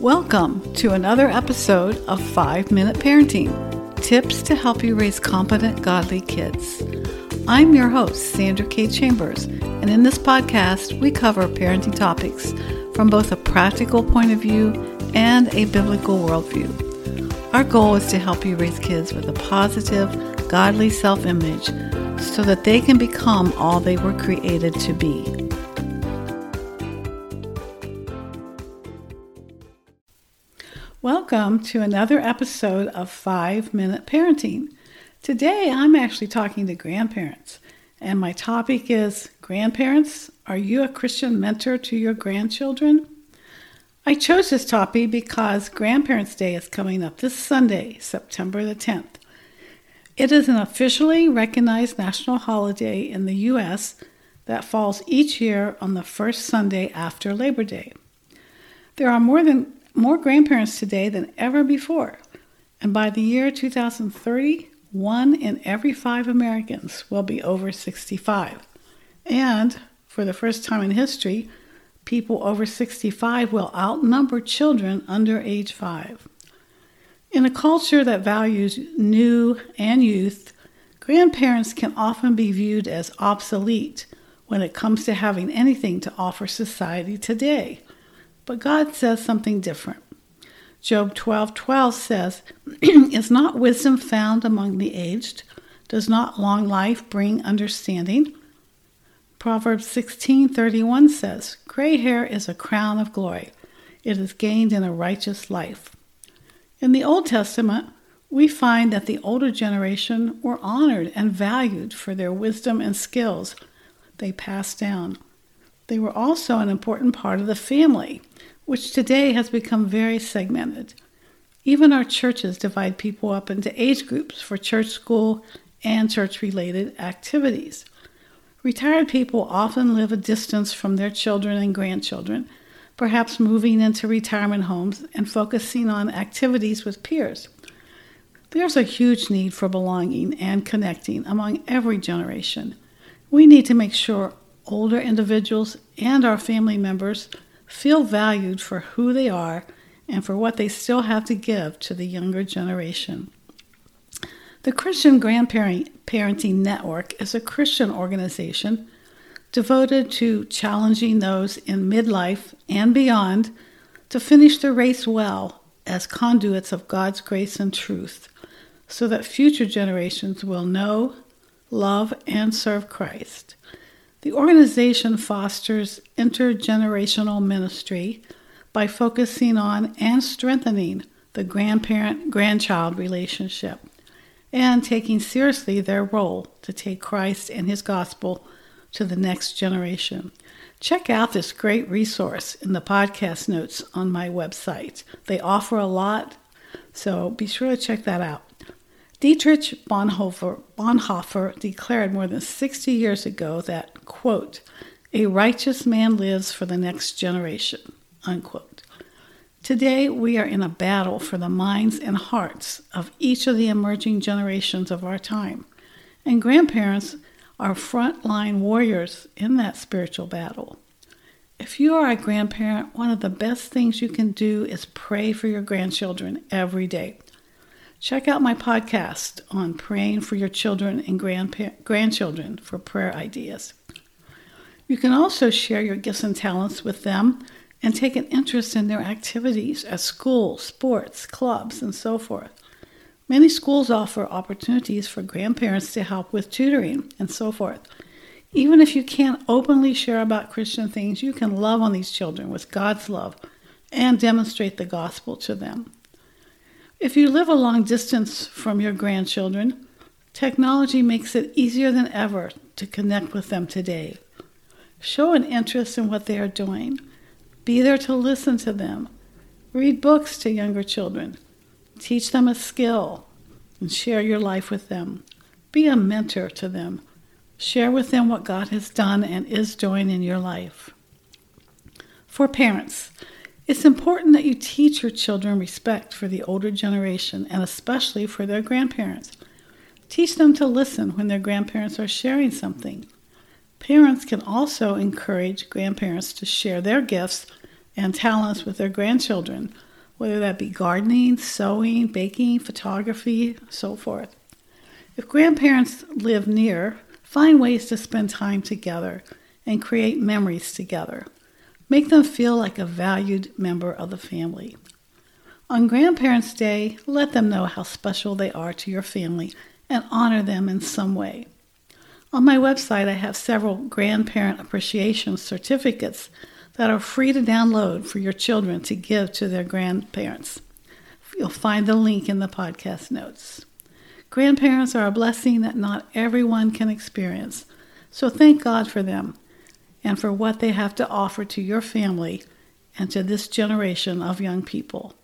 Welcome to another episode of 5 Minute Parenting Tips to help you raise competent, godly kids. I'm your host, Sandra K. Chambers, and in this podcast, we cover parenting topics from both a practical point of view and a biblical worldview. Our goal is to help you raise kids with a positive, godly self image so that they can become all they were created to be. Welcome to another episode of 5 Minute Parenting. Today I'm actually talking to grandparents, and my topic is Grandparents, are you a Christian mentor to your grandchildren? I chose this topic because Grandparents' Day is coming up this Sunday, September the 10th. It is an officially recognized national holiday in the U.S. that falls each year on the first Sunday after Labor Day. There are more than more grandparents today than ever before. And by the year 2030, one in every five Americans will be over 65. And for the first time in history, people over 65 will outnumber children under age 5. In a culture that values new and youth, grandparents can often be viewed as obsolete when it comes to having anything to offer society today. But God says something different. Job 12:12 12 says, "Is not wisdom found among the aged? Does not long life bring understanding?" Proverbs 16:31 says, "Gray hair is a crown of glory. It is gained in a righteous life." In the Old Testament, we find that the older generation were honored and valued for their wisdom and skills they passed down. They were also an important part of the family which today has become very segmented. Even our churches divide people up into age groups for church school and church related activities. Retired people often live a distance from their children and grandchildren, perhaps moving into retirement homes and focusing on activities with peers. There's a huge need for belonging and connecting among every generation. We need to make sure older individuals and our family members feel valued for who they are and for what they still have to give to the younger generation. The Christian Grandparenting Network is a Christian organization devoted to challenging those in midlife and beyond to finish the race well as conduits of God's grace and truth, so that future generations will know, love, and serve Christ. The organization fosters intergenerational ministry by focusing on and strengthening the grandparent grandchild relationship and taking seriously their role to take Christ and his gospel to the next generation. Check out this great resource in the podcast notes on my website. They offer a lot, so be sure to check that out. Dietrich Bonhoeffer, Bonhoeffer declared more than 60 years ago that, quote, a righteous man lives for the next generation, unquote. Today, we are in a battle for the minds and hearts of each of the emerging generations of our time, and grandparents are frontline warriors in that spiritual battle. If you are a grandparent, one of the best things you can do is pray for your grandchildren every day. Check out my podcast on praying for your children and grandpa- grandchildren for prayer ideas. You can also share your gifts and talents with them and take an interest in their activities at school, sports, clubs, and so forth. Many schools offer opportunities for grandparents to help with tutoring and so forth. Even if you can't openly share about Christian things, you can love on these children with God's love and demonstrate the gospel to them. If you live a long distance from your grandchildren, technology makes it easier than ever to connect with them today. Show an interest in what they are doing. Be there to listen to them. Read books to younger children. Teach them a skill and share your life with them. Be a mentor to them. Share with them what God has done and is doing in your life. For parents, it's important that you teach your children respect for the older generation and especially for their grandparents. Teach them to listen when their grandparents are sharing something. Parents can also encourage grandparents to share their gifts and talents with their grandchildren whether that be gardening, sewing, baking, photography, so forth. If grandparents live near, find ways to spend time together and create memories together. Make them feel like a valued member of the family. On Grandparents' Day, let them know how special they are to your family and honor them in some way. On my website, I have several grandparent appreciation certificates that are free to download for your children to give to their grandparents. You'll find the link in the podcast notes. Grandparents are a blessing that not everyone can experience, so thank God for them and for what they have to offer to your family and to this generation of young people.